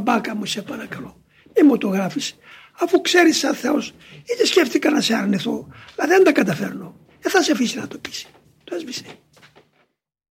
μπαμπάκα μου σε παρακαλώ, μη μου το γράφεις. Αφού ξέρεις σαν Θεός, είτε σκέφτηκα να σε αρνηθώ, αλλά δεν τα καταφέρνω. Δεν θα σε αφήσει να το πεις. Το έσβησε.